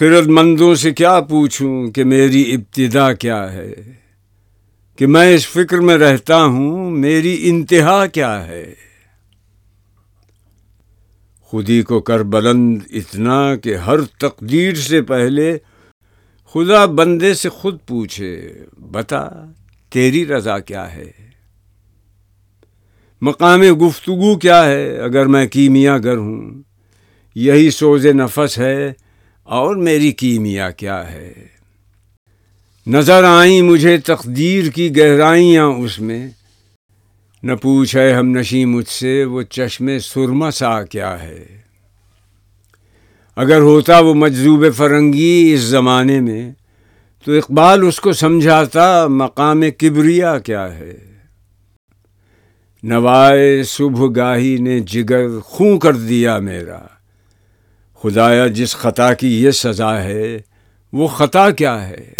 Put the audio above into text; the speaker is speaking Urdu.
خرد مندوں سے کیا پوچھوں کہ میری ابتدا کیا ہے؟ کہ میں اس فکر میں رہتا ہوں میری انتہا کیا ہے؟ خودی کو کر بلند اتنا کہ ہر تقدیر سے پہلے خدا بندے سے خود پوچھے، بتا تیری رضا کیا ہے؟ مقام گفتگو کیا ہے اگر میں کیمیا گر ہوں؟ یہی سوز نفس ہے اور میری کیمیا کیا ہے؟ نظر آئیں مجھے تقدیر کی گہرائیاں اس میں۔ نہ پوچھے ہم نشی مجھ سے وہ چشم سرما سا کیا ہے۔ اگر ہوتا وہ مجذوب فرنگی اس زمانے میں، تو اقبال اس کو سمجھاتا مقام کبریا کیا ہے۔ نوائے صبح گاہی نے جگر خوں کر دیا میرا۔ خدایا جس خطا کی یہ سزا ہے وہ خطا کیا ہے؟